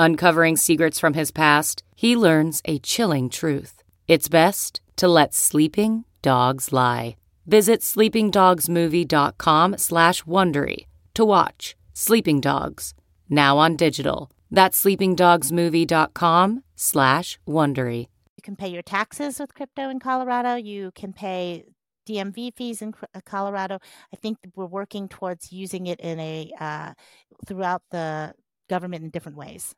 Uncovering secrets from his past, he learns a chilling truth. It's best to let sleeping dogs lie. Visit sleepingdogsmovie.com slash Wondery to watch Sleeping Dogs, now on digital. That's sleepingdogsmovie.com slash Wondery. You can pay your taxes with crypto in Colorado. You can pay DMV fees in uh, Colorado. I think we're working towards using it in a uh, throughout the government in different ways.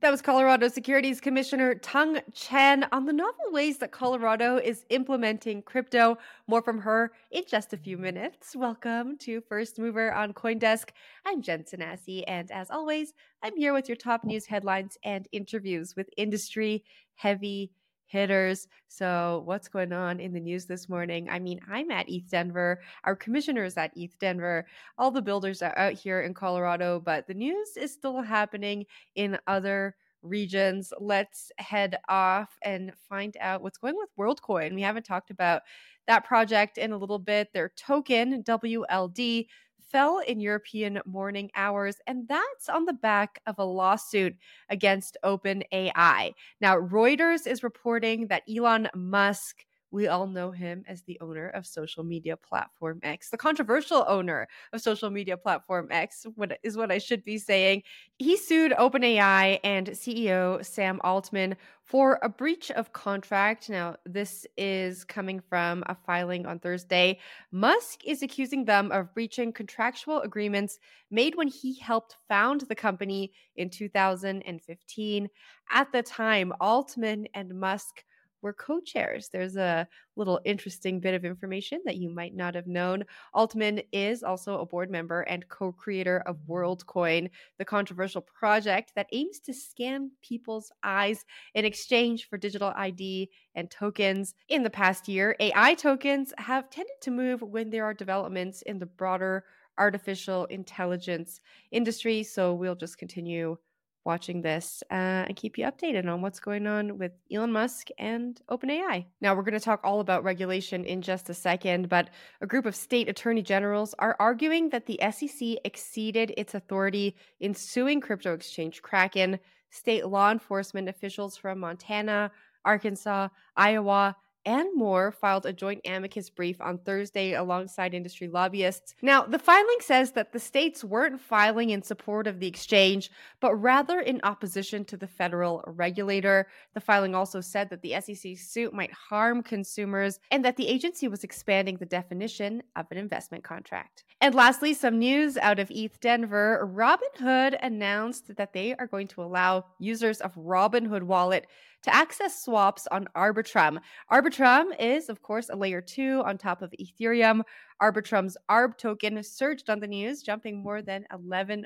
That was Colorado Securities Commissioner Tung Chan on the novel ways that Colorado is implementing crypto. More from her in just a few minutes. Welcome to First Mover on Coindesk. I'm Jen Sanasie, and as always, I'm here with your top news headlines and interviews with industry heavy hitters. So, what's going on in the news this morning? I mean, I'm at ETHDenver. Our commissioner is at ETHDenver. All the builders are out here in Colorado, but the news is still happening in other regions. Let's head off and find out what's going with WorldCoin. We haven't talked about that project in a little bit. Their token, WLD, fell in European morning hours, and that's on the back of a lawsuit against OpenAI. Now, Reuters is reporting that Elon Musk we all know him as the owner of social media platform X, the controversial owner of social media platform X, what is what I should be saying. He sued OpenAI and CEO Sam Altman for a breach of contract. Now, this is coming from a filing on Thursday. Musk is accusing them of breaching contractual agreements made when he helped found the company in 2015. At the time, Altman and Musk were co chairs. There's a little interesting bit of information that you might not have known. Altman is also a board member and co creator of WorldCoin, the controversial project that aims to scan people's eyes in exchange for digital ID and tokens. In the past year, AI tokens have tended to move when there are developments in the broader artificial intelligence industry. So we'll just continue watching this uh, and keep you updated on what's going on with Elon Musk and OpenAI. Now, we're going to talk all about regulation in just a second, but a group of state attorney generals are arguing that the SEC exceeded its authority in suing crypto exchange Kraken. State law enforcement officials from Montana, Arkansas, Iowa, and more filed a joint amicus brief on Thursday alongside industry lobbyists. Now, the filing says that the states weren't filing in support of the exchange, but rather in opposition to the federal regulator. The filing also said that the SEC suit might harm consumers and that the agency was expanding the definition of an investment contract. And lastly, some news out of ETHDenver. Robinhood announced that they are going to allow users of Robinhood Wallet to access swaps on Arbitrum. Arbitrum is, of course, a layer two on top of Ethereum. Arbitrum's ARB token surged on the news, jumping more than 11%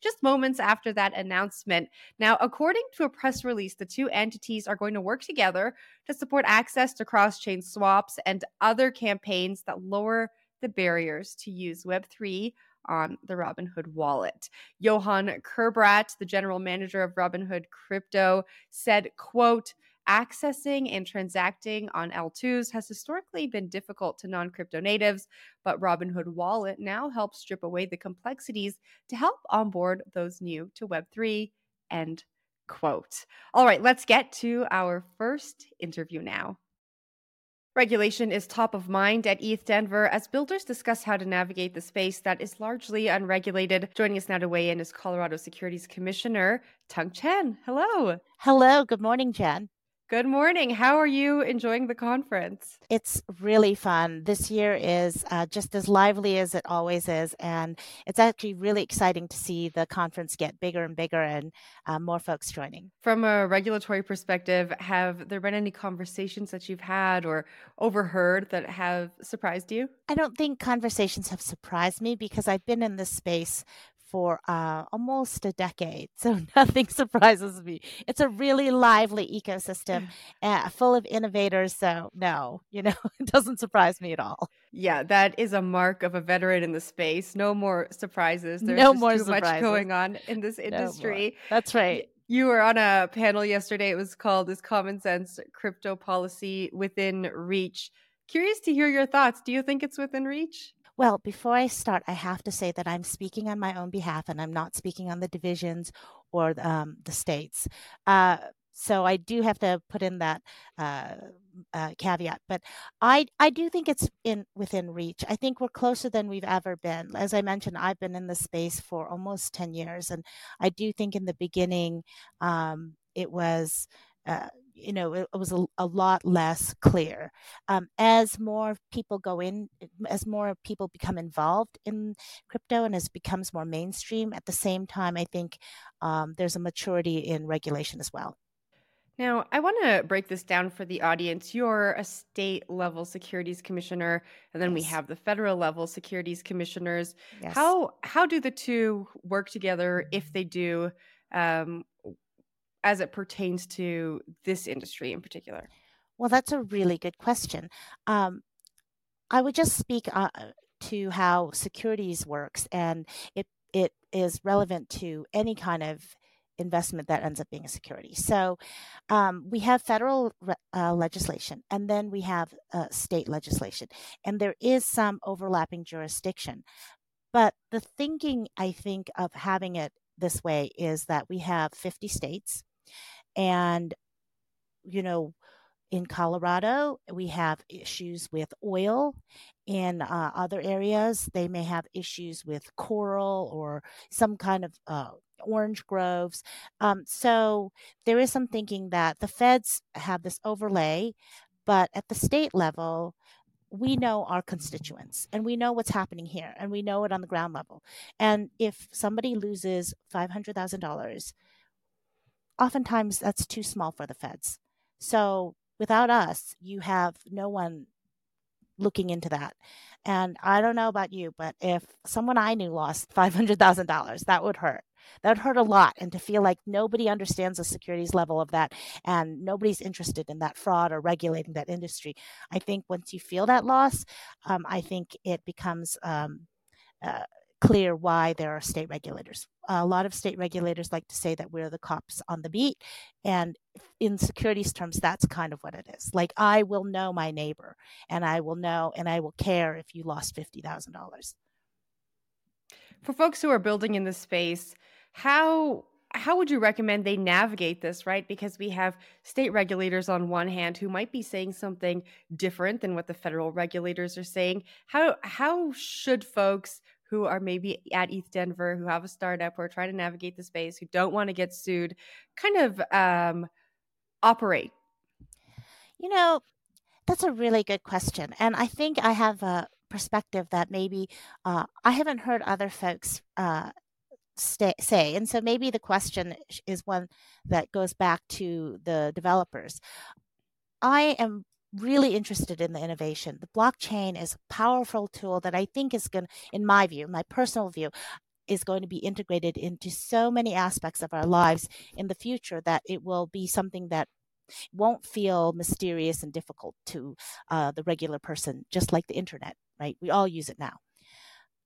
just moments after that announcement. Now, according to a press release, the two entities are going to work together to support access to cross chain swaps and other campaigns that lower the barriers to use Web3 on the Robinhood wallet. Johan Kerbrat, the general manager of Robinhood Crypto, said, quote, accessing and transacting on L2s has historically been difficult to non-crypto natives, but Robinhood Wallet now helps strip away the complexities to help onboard those new to Web3 end quote. All right, let's get to our first interview now. Regulation is top of mind at ETH Denver as builders discuss how to navigate the space that is largely unregulated. Joining us now to weigh in is Colorado Securities Commissioner Tung Chan. Hello. Hello. Good morning, Jen. Good morning. How are you enjoying the conference? It's really fun. This year is uh, just as lively as it always is. And it's actually really exciting to see the conference get bigger and bigger and uh, more folks joining. From a regulatory perspective, have there been any conversations that you've had or overheard that have surprised you? I don't think conversations have surprised me because I've been in this space for uh, almost a decade. So nothing surprises me. It's a really lively ecosystem uh, full of innovators. So, no, you know, it doesn't surprise me at all. Yeah, that is a mark of a veteran in the space. No more surprises. There's no more too surprises. much going on in this industry. No That's right. You were on a panel yesterday. It was called "Is Common Sense Crypto Policy Within Reach?" Curious to hear your thoughts. Do you think it's within reach? Well, before I start, I have to say that I'm speaking on my own behalf and I'm not speaking on the divisions or um, the states. Uh, so I do have to put in that uh, uh, caveat, but I I do think it's in within reach. I think we're closer than we've ever been. As I mentioned, I've been in the space for almost ten years, and I do think in the beginning um, it was. Uh, you know, it, it was a, a, lot less clear. Um, as more people go in, as more people become involved in crypto and as it becomes more mainstream, at the same time, I think um, there's a maturity in regulation as well. Now, I want to break this down for the audience. You're a state level securities commissioner, and then yes. we have the federal level securities commissioners. Yes. How how do the two work together if they do? Um, as it pertains to this industry in particular? Well, that's a really good question. Um, I would just speak uh, to how securities works, and it it is relevant to any kind of investment that ends up being a security. So um, we have federal uh, legislation, and then we have uh, state legislation, and there is some overlapping jurisdiction. But the thinking, I think, of having it this way is that we have 50 states and, you know, in Colorado, we have issues with oil. In uh, other areas, they may have issues with coral or some kind of uh, orange groves. Um, so there is some thinking that the feds have this overlay, but at the state level, we know our constituents and we know what's happening here and we know it on the ground level. And if somebody loses $500,000, oftentimes that's too small for the feds. So without us, you have no one looking into that. And I don't know about you, but if someone I knew lost $500,000, that would hurt. That would hurt a lot. And to feel like nobody understands the securities level of that and nobody's interested in that fraud or regulating that industry. I think once you feel that loss, um, I think it becomes um, uh, clear why there are state regulators. A lot of state regulators like to say that we're the cops on the beat. And in securities terms, that's kind of what it is. Like, I will know my neighbor and I will know and I will care if you lost $50,000. For folks who are building in this space, how how would you recommend they navigate this right because we have state regulators on one hand who might be saying something different than what the federal regulators are saying how how should folks who are maybe at ETH Denver, who have a startup, who are trying to navigate the space, who don't want to get sued, kind of um, operate? You know, that's a really good question. And I think I have a perspective that maybe uh, I haven't heard other folks uh, stay, say. And so maybe the question is one that goes back to the developers. I am really interested in the innovation. The blockchain is a powerful tool that I think is going in my view, my personal view, is going to be integrated into so many aspects of our lives in the future that it will be something that won't feel mysterious and difficult to uh, the regular person, just like the internet, right? We all use it now.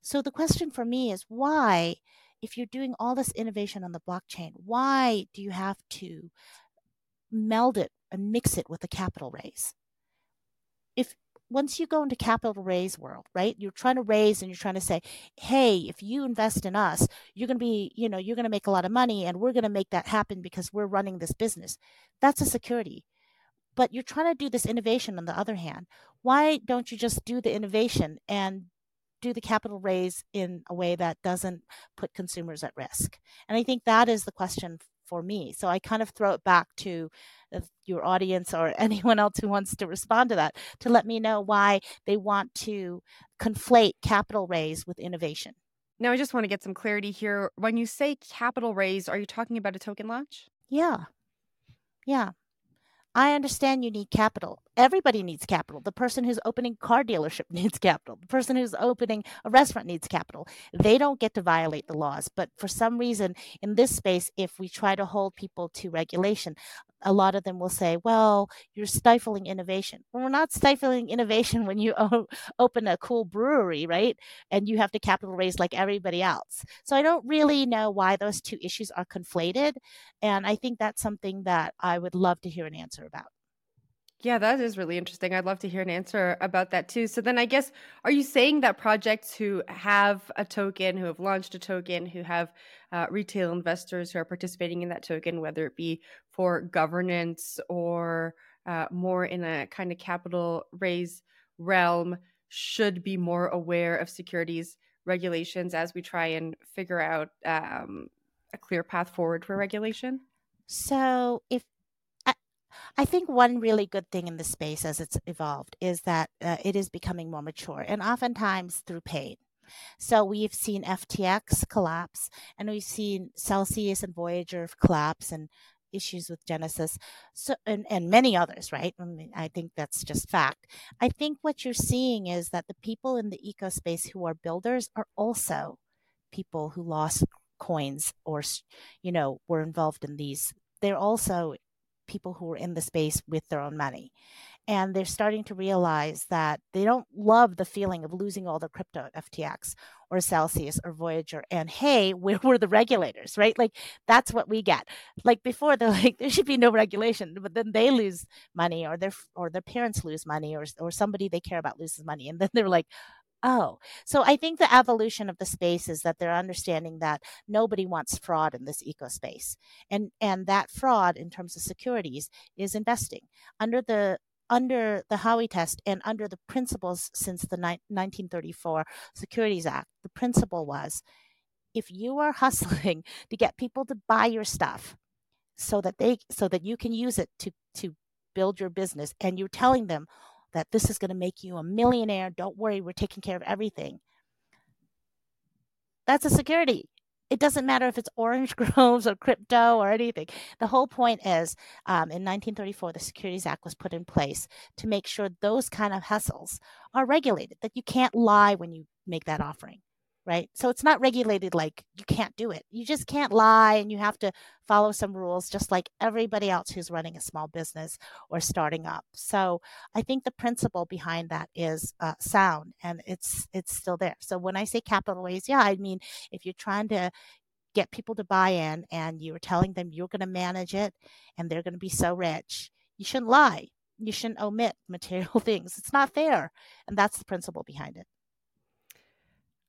So the question for me is why, if you're doing all this innovation on the blockchain, why do you have to meld it and mix it with a capital raise? If once you go into capital raise world, right? You're trying to raise and you're trying to say, hey, if you invest in us, you're going to be, you know, you're going to make a lot of money and we're going to make that happen because we're running this business. That's a security. but you're trying to do this innovation on the other hand. Why don't you just do the innovation and do the capital raise in a way that doesn't put consumers at risk? And I think that is the question for me. So I kind of throw it back to uh, your audience or anyone else who wants to respond to that to let me know why they want to conflate capital raise with innovation. Now, I just want to get some clarity here. When you say capital raise, are you talking about a token launch? Yeah. Yeah. I understand you need capital. Everybody needs capital. The person who's opening car dealership needs capital. The person who's opening a restaurant needs capital. They don't get to violate the laws. But for some reason, in this space, if we try to hold people to regulation, a lot of them will say, well, you're stifling innovation. Well, we're not stifling innovation when you o- open a cool brewery, right? And you have to capital raise like everybody else. So I don't really know why those two issues are conflated. And I think that's something that I would love to hear an answer about. Yeah, that is really interesting. I'd love to hear an answer about that too. So then I guess are you saying that projects who have a token, who have launched a token, who have uh, retail investors who are participating in that token, whether it be for governance or uh, more in a kind of capital raise realm, should be more aware of securities regulations as we try and figure out um, a clear path forward for regulation? So if I think one really good thing in the space as it's evolved is that uh, it is becoming more mature and oftentimes through pain. So we've seen FTX collapse and we've seen Celsius and Voyager collapse and issues with Genesis so and, and many others, right? I mean, I think that's just fact. I think what you're seeing is that the people in the eco space who are builders are also people who lost coins or you know were involved in these they're also people who are in the space with their own money. And they're starting to realize that they don't love the feeling of losing all their crypto FTX or Celsius or Voyager. And hey, we're, we're the regulators, right? Like that's what we get. Like before, they're like, there should be no regulation, but then they lose money or their or their parents lose money or or somebody they care about loses money. And then they're like, Oh, so I think the evolution of the space is that they're understanding that nobody wants fraud in this eco space. And and that fraud in terms of securities is investing. Under the under the Howey test and under the principles since the ni- 1934 Securities Act, the principle was if you are hustling to get people to buy your stuff so that they so that you can use it to to build your business and you're telling them that this is going to make you a millionaire. Don't worry, we're taking care of everything. That's a security. It doesn't matter if it's orange groves or crypto or anything. The whole point is um, in 1934, the Securities Act was put in place to make sure those kind of hustles are regulated, that you can't lie when you make that offering right? So it's not regulated like you can't do it. You just can't lie and you have to follow some rules just like everybody else who's running a small business or starting up. So I think the principle behind that is uh, sound and it's it's still there. So when I say capital raise, yeah, I mean if you're trying to get people to buy in and you're telling them you're going to manage it and they're going to be so rich, you shouldn't lie. You shouldn't omit material things. It's not fair. And that's the principle behind it.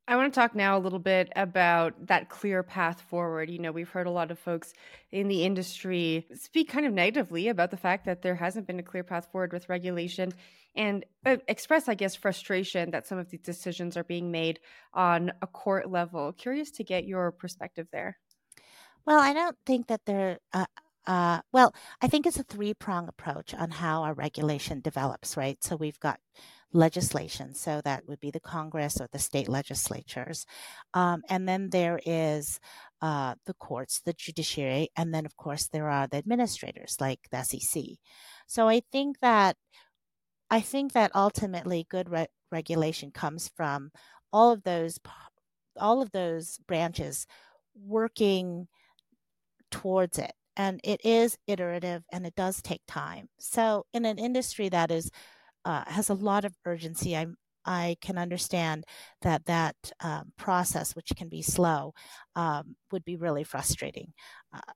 I want to talk now a little bit about that clear path forward. You know, we've heard a lot of folks in the industry speak kind of negatively about the fact that there hasn't been a clear path forward with regulation and uh, express, I guess, frustration that some of these decisions are being made on a court level. Curious to get your perspective there. Well, I don't think that there. Uh, uh, well, I think it's a three prong approach on how our regulation develops, right? So we've got legislation. So that would be the Congress or the state legislatures. Um, and then there is uh, the courts, the judiciary, and then, of course, there are the administrators like the SEC. So I think that I think that ultimately good re- regulation comes from all of those all of those branches working towards it and it is iterative and it does take time so in an industry that is uh, has a lot of urgency. I I can understand that that um, process, which can be slow, um, would be really frustrating. Uh,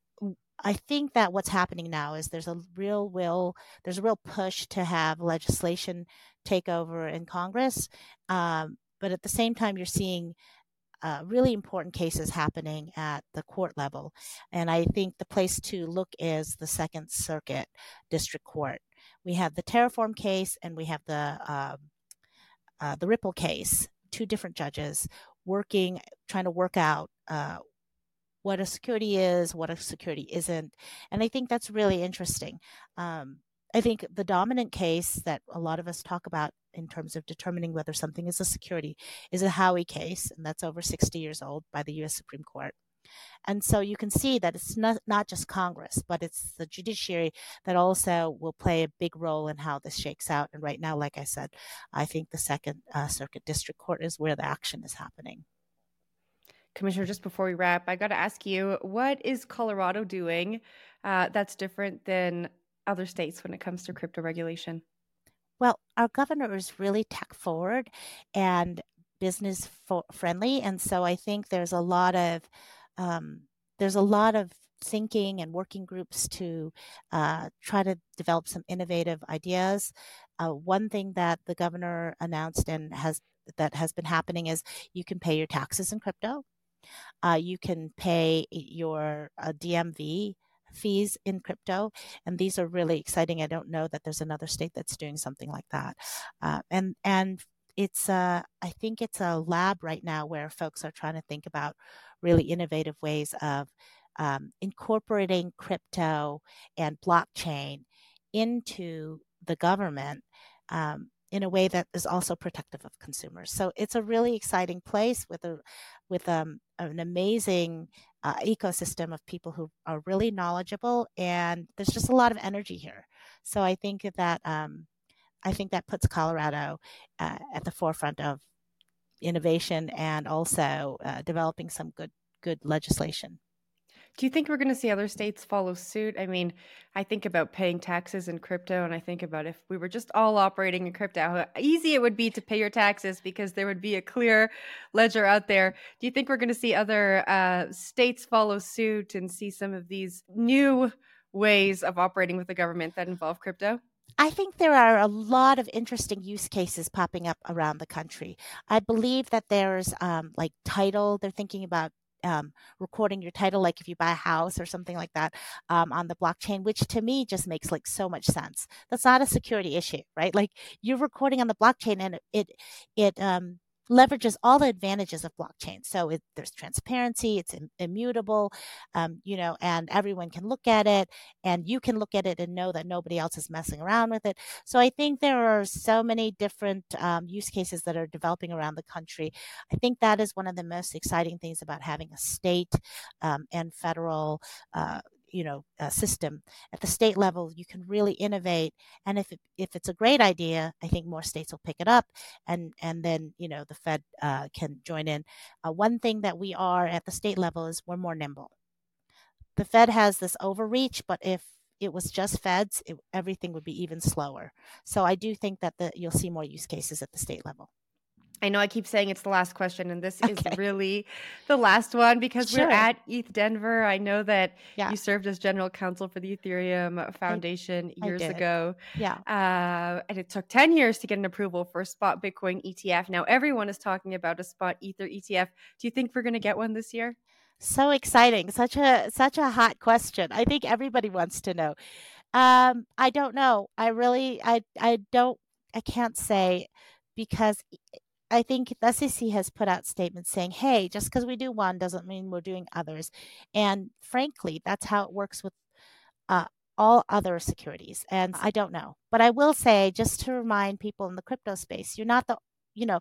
I think that what's happening now is there's a real will, there's a real push to have legislation take over in Congress, um, but at the same time, you're seeing uh, really important cases happening at the court level. And I think the place to look is the Second Circuit District Court we have the Terraform case and we have the um, uh, the Ripple case. Two different judges working, trying to work out uh, what a security is, what a security isn't, and I think that's really interesting. Um, I think the dominant case that a lot of us talk about in terms of determining whether something is a security is a Howey case, and that's over 60 years old by the US Supreme Court. And so you can see that it's not, not just Congress, but it's the judiciary that also will play a big role in how this shakes out. And right now, like I said, I think the Second uh, Circuit District Court is where the action is happening. Commissioner, just before we wrap, I got to ask you, what is Colorado doing uh, that's different than other states when it comes to crypto regulation? Well, our governor is really tech forward and business fo- friendly, and so I think there's a lot of um, there's a lot of thinking and working groups to uh, try to develop some innovative ideas. Uh, one thing that the governor announced and has that has been happening is you can pay your taxes in crypto. Uh, you can pay your uh, DMV fees in crypto, and these are really exciting. I don't know that there's another state that's doing something like that, uh, and and it's a I think it's a lab right now where folks are trying to think about really innovative ways of um, incorporating crypto and blockchain into the government um, in a way that is also protective of consumers. So it's a really exciting place with a with um, an amazing uh, ecosystem of people who are really knowledgeable, and there's just a lot of energy here. So I think that um, I think that puts Colorado uh, at the forefront of innovation and also uh, developing some good good legislation. Do you think we're going to see other states follow suit? I mean, I think about paying taxes in crypto, and I think about if we were just all operating in crypto, how easy it would be to pay your taxes because there would be a clear ledger out there. Do you think we're going to see other uh, states follow suit and see some of these new ways of operating with the government that involve crypto? I think there are a lot of interesting use cases popping up around the country. I believe that there's um, like title, they're thinking about um, recording your title, like if you buy a house or something like that um, on the blockchain, which to me just makes like so much sense. That's not a security issue, right? Like you're recording on the blockchain and it it um, leverages all the advantages of blockchain. So it, there's transparency, it's Im- immutable, um, you know, and everyone can look at it, and you can look at it and know that nobody else is messing around with it. So I think there are so many different um, use cases that are developing around the country. I think that is one of the most exciting things about having a state um, and federal uh, you know uh, system. At the state level you can really innovate and if it, if it's a great idea i think more states will pick it up and and then you know the fed uh, can join in. Uh, one thing that we are at the state level is we're more nimble. The fed has this overreach but if it was just feds it, everything would be even slower. So i do think that the, you'll see more use cases at the state level I know I keep saying it's the last question, and this okay. is really the last one because sure. we're at ETH Denver. I know that yeah. you served as general counsel for the Ethereum Foundation I, years I ago. Yeah. Uh, and it took 10 years to get an approval for a spot Bitcoin ETF. Now everyone is talking about a spot Ether ETF. Do you think we're going to get one this year? So exciting. Such a such a hot question. I think everybody wants to know. Um, I don't know. I really I I don't I can't say because I think the SEC has put out statements saying, hey, just because we do one doesn't mean we're doing others. And frankly, that's how it works with uh, all other securities. And I don't know. But I will say, just to remind people in the crypto space, you're not the, you know,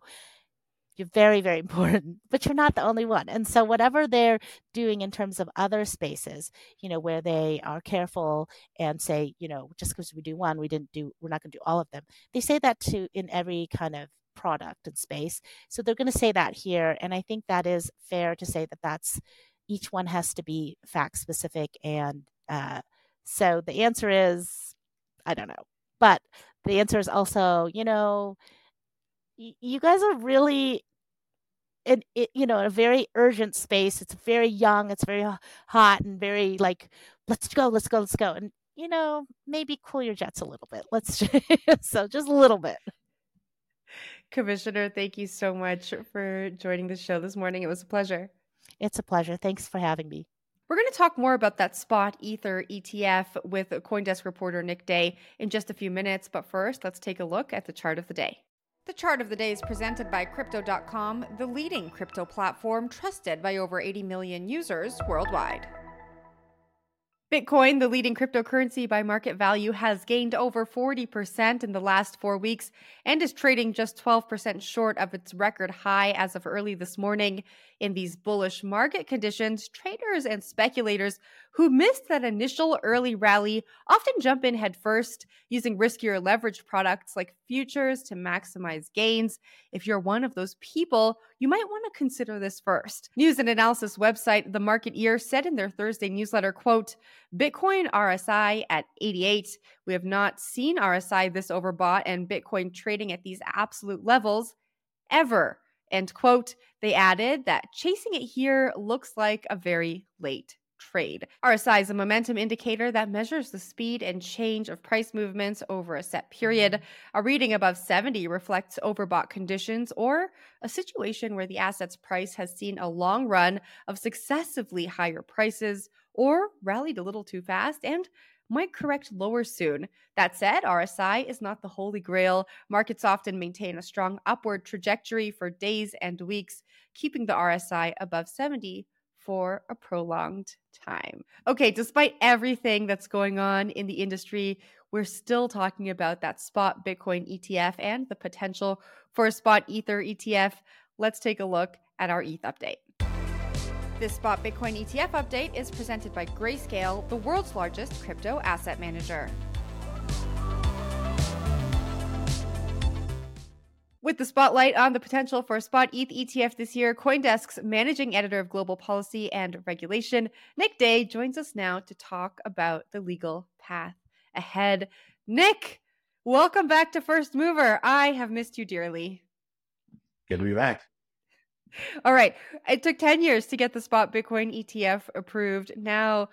you're very, very important, but you're not the only one. And so, whatever they're doing in terms of other spaces, you know, where they are careful and say, you know, just because we do one, we didn't do, we're not going to do all of them. They say that to in every kind of product and space. So they're going to say that here. And I think that is fair to say that that's each one has to be fact specific. And uh, so the answer is, I don't know. But the answer is also, you know, y- you guys are really in you know, in a very urgent space. It's very young, it's very hot, and very like, let's go, let's go, let's go. And you know, maybe cool your jets a little bit. Let's so just a little bit. Commissioner, thank you so much for joining the show this morning. It was a pleasure. It's a pleasure. Thanks for having me. We're going to talk more about that spot Ether ETF with Coindesk reporter Nick De in just a few minutes. But first, let's take a look at the chart of the day. The chart of the day is presented by Crypto.com, the leading crypto platform trusted by over 80 million users worldwide. Bitcoin, the leading cryptocurrency by market value, has gained over 40% in the last four weeks and is trading just 12% short of its record high as of early this morning. In these bullish market conditions, traders and speculators who missed that initial early rally often jump in headfirst, using riskier leveraged products like futures to maximize gains. If you're one of those people, you might want to consider this first. News and analysis website The Market Ear said in their Thursday newsletter, quote, Bitcoin RSI at 88. We have not seen RSI this overbought and Bitcoin trading at these absolute levels ever. End quote. They added that chasing it here looks like a very late trade. RSI is a momentum indicator that measures the speed and change of price movements over a set period. Mm-hmm. A reading above 70 reflects overbought conditions or a situation where the asset's price has seen a long run of successively higher prices or rallied a little too fast and might correct lower soon. That said, RSI is not the holy grail. Markets often maintain a strong upward trajectory for days and weeks, keeping the RSI above 70 for a prolonged time. Okay, despite everything that's going on in the industry, we're still talking about that spot Bitcoin ETF and the potential for a spot Ether ETF. Let's take a look at our ETH update. This Spot Bitcoin ETF update is presented by Grayscale, the world's largest crypto asset manager. With the spotlight on the potential for a spot ETH ETF this year, Coindesk's managing editor of global policy and regulation, Nick De, joins us now to talk about the legal path ahead. Nick, welcome back to First Mover. I have missed you dearly. Good to be back. All right. It took 10 years to get the spot Bitcoin ETF approved. Now,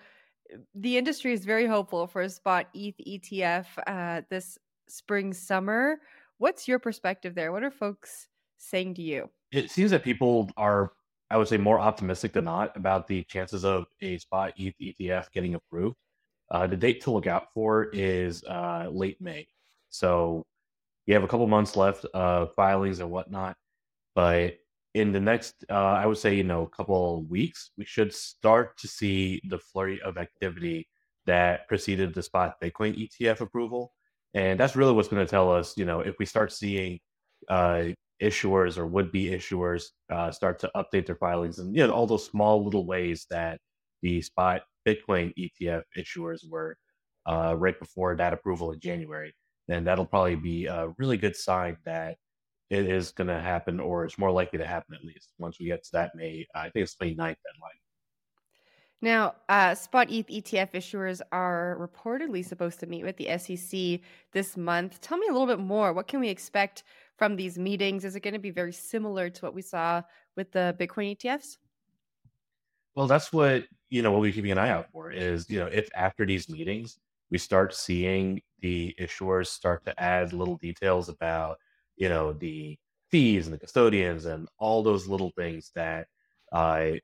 the industry is very hopeful for a spot ETH ETF uh, this spring, summer. What's your perspective there? What are folks saying to you? It seems that people are, I would say, more optimistic than not about the chances of a spot ETH ETF getting approved. Uh, the date to look out for is uh, late May. So you have a couple months left of filings and whatnot. But in the next, uh, I would say, you know, couple weeks, we should start to see the flurry of activity that preceded the spot Bitcoin ETF approval. And that's really what's going to tell us, you know, if we start seeing uh, issuers or would be issuers uh, start to update their filings and, you know, all those small little ways that the spot Bitcoin ETF issuers were uh, right before that approval in January, then that'll probably be a really good sign that it is going to happen, or it's more likely to happen at least once we get to that May. I think it's May 9th deadline. Now, uh, spot ETH ETF issuers are reportedly supposed to meet with the SEC this month. Tell me a little bit more. What can we expect from these meetings? Is it going to be very similar to what we saw with the Bitcoin ETFs? Well, that's what you know. What we're keeping an eye out for is you know if after these meetings we start seeing the issuers start to add little details about you know, the fees and the custodians and all those little things that uh, you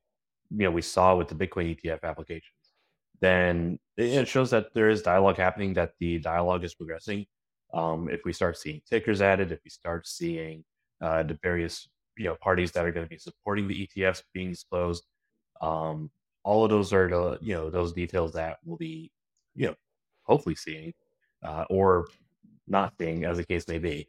know we saw with the Bitcoin ETF applications, then it shows that there is dialogue happening, that the dialogue is progressing. Um, if we start seeing tickers added, if we start seeing uh, the various you know parties that are going to be supporting the ETFs being disclosed, um, all of those are the you know those details that we'll be you know hopefully seeing uh, or not seeing, as the case may be.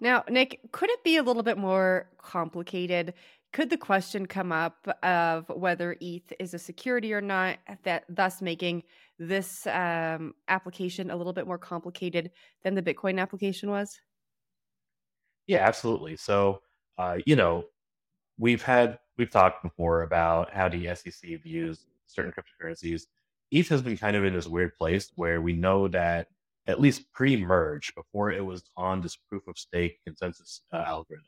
Now, Nick, could it be a little bit more complicated? Could the question come up of whether ETH is a security or not, that thus making this um, application a little bit more complicated than the Bitcoin application was? Yeah, absolutely. So, uh, you know, we've had we've talked before about how the SEC views certain cryptocurrencies. ETH has been kind of in this weird place where we know that at least pre-merge before it was on this proof of stake consensus uh, algorithm.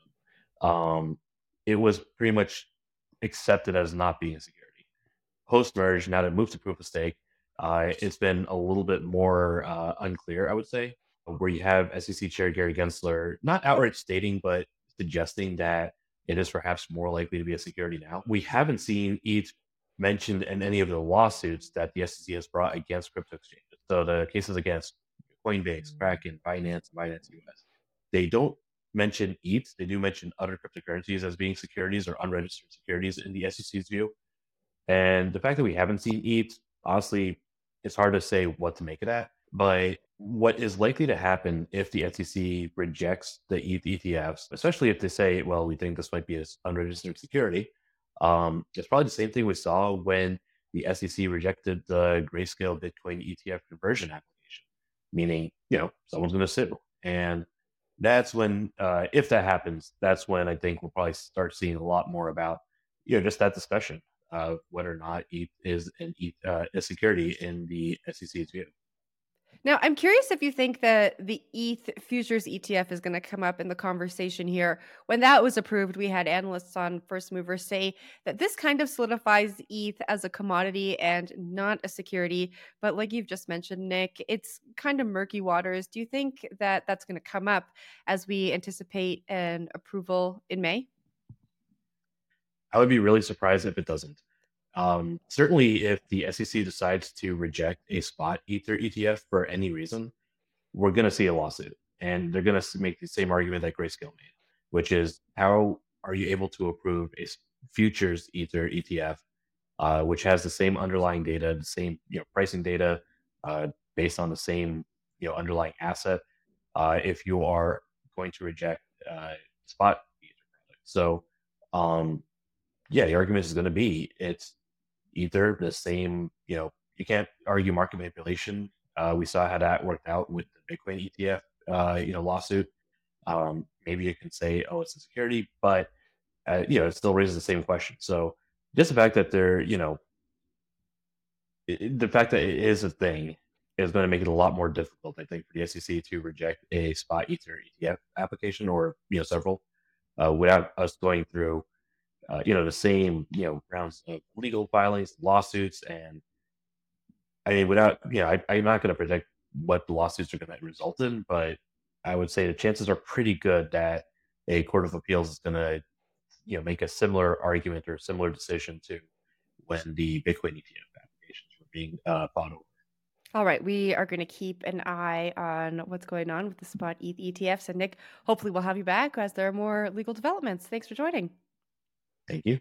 Um, it was pretty much accepted as not being a security. Post merge now that it moved to proof of stake uh, it's been a little bit more uh, unclear i would say where you have sec chair gary gensler not outright stating but suggesting that it is perhaps more likely to be a security now. We haven't seen eth mentioned in any of the lawsuits that the SEC has brought against crypto exchanges. So the cases against Coinbase, Kraken, Binance, Binance US, they don't mention ETH. They do mention other cryptocurrencies as being securities or unregistered securities in the SEC's view. And the fact that we haven't seen ETH, honestly, it's hard to say what to make of that. But what is likely to happen if the SEC rejects the ETH ETFs, especially if they say, well, we think this might be an unregistered security, um, it's probably the same thing we saw when the SEC rejected the Grayscale Bitcoin ETF conversion application, meaning, you know, someone's going to sit. And that's when, uh, if that happens, that's when I think we'll probably start seeing a lot more about, you know, just that discussion of whether or not ETH is an ETH, uh, a security in the SEC's view. Now, I'm curious if you think that the ETH futures ETF is going to come up in the conversation here. When that was approved, we had analysts on First Mover say that this kind of solidifies ETH as a commodity and not a security. But like you've just mentioned, Nick, it's kind of murky waters. Do you think that that's going to come up as we anticipate an approval in May? I would be really surprised if it doesn't. Um, certainly, if the SEC decides to reject a spot Ether ETF for any reason, we're going to see a lawsuit, and they're going to make the same argument that Grayscale made, which is how are you able to approve a futures Ether ETF, uh, which has the same underlying data, the same you know pricing data, uh, based on the same you know underlying asset, uh, if you are going to reject uh, spot Ether. So, um, yeah, the argument is going to be it's either the same, you know, you can't argue market manipulation. Uh, we saw how that worked out with the Bitcoin ETF, uh, you know, lawsuit. Um, maybe you can say, oh, it's a security, but uh, you know, it still raises the same question. So just the fact that they're, you know, it, the fact that it is a thing is going to make it a lot more difficult, I think, for the SEC to reject a spot Ether ETF application or you know several uh, without us going through uh, you know, the same, you know, rounds of legal filings, lawsuits, and I mean, without, you know, I, am not going to predict what the lawsuits are going to result in, but I would say the chances are pretty good that a court of appeals is going to, you know, make a similar argument or similar decision to when the Bitcoin ETF applications were being uh, fought over. All right, we are going to keep an eye on what's going on with the spot ETH ETFs. And Nick, hopefully, we'll have you back as there are more legal developments. Thanks for joining. Thank you.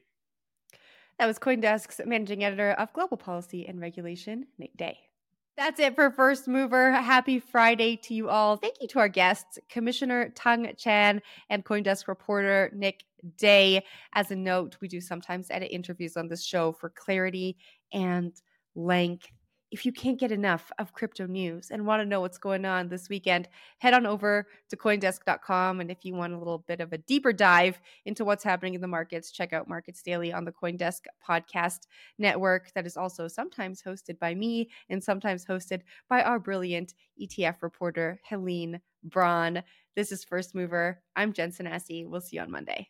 That was Coindesk's managing editor of global policy and regulation, Nick De. That's it for First Mover. Happy Friday to you all. Thank you to our guests, Commissioner Tung Chan and Coindesk reporter Nick De. As a note, we do sometimes edit interviews on this show for clarity and length if you can't get enough of crypto news and want to know what's going on this weekend, head on over to coindesk.com. And if you want a little bit of a deeper dive into what's happening in the markets, check out Markets Daily on the Coindesk podcast network, that is also sometimes hosted by me and sometimes hosted by our brilliant ETF reporter, Helene Braun. This is First Mover. I'm Jensen Sanasie. We'll see you on Monday.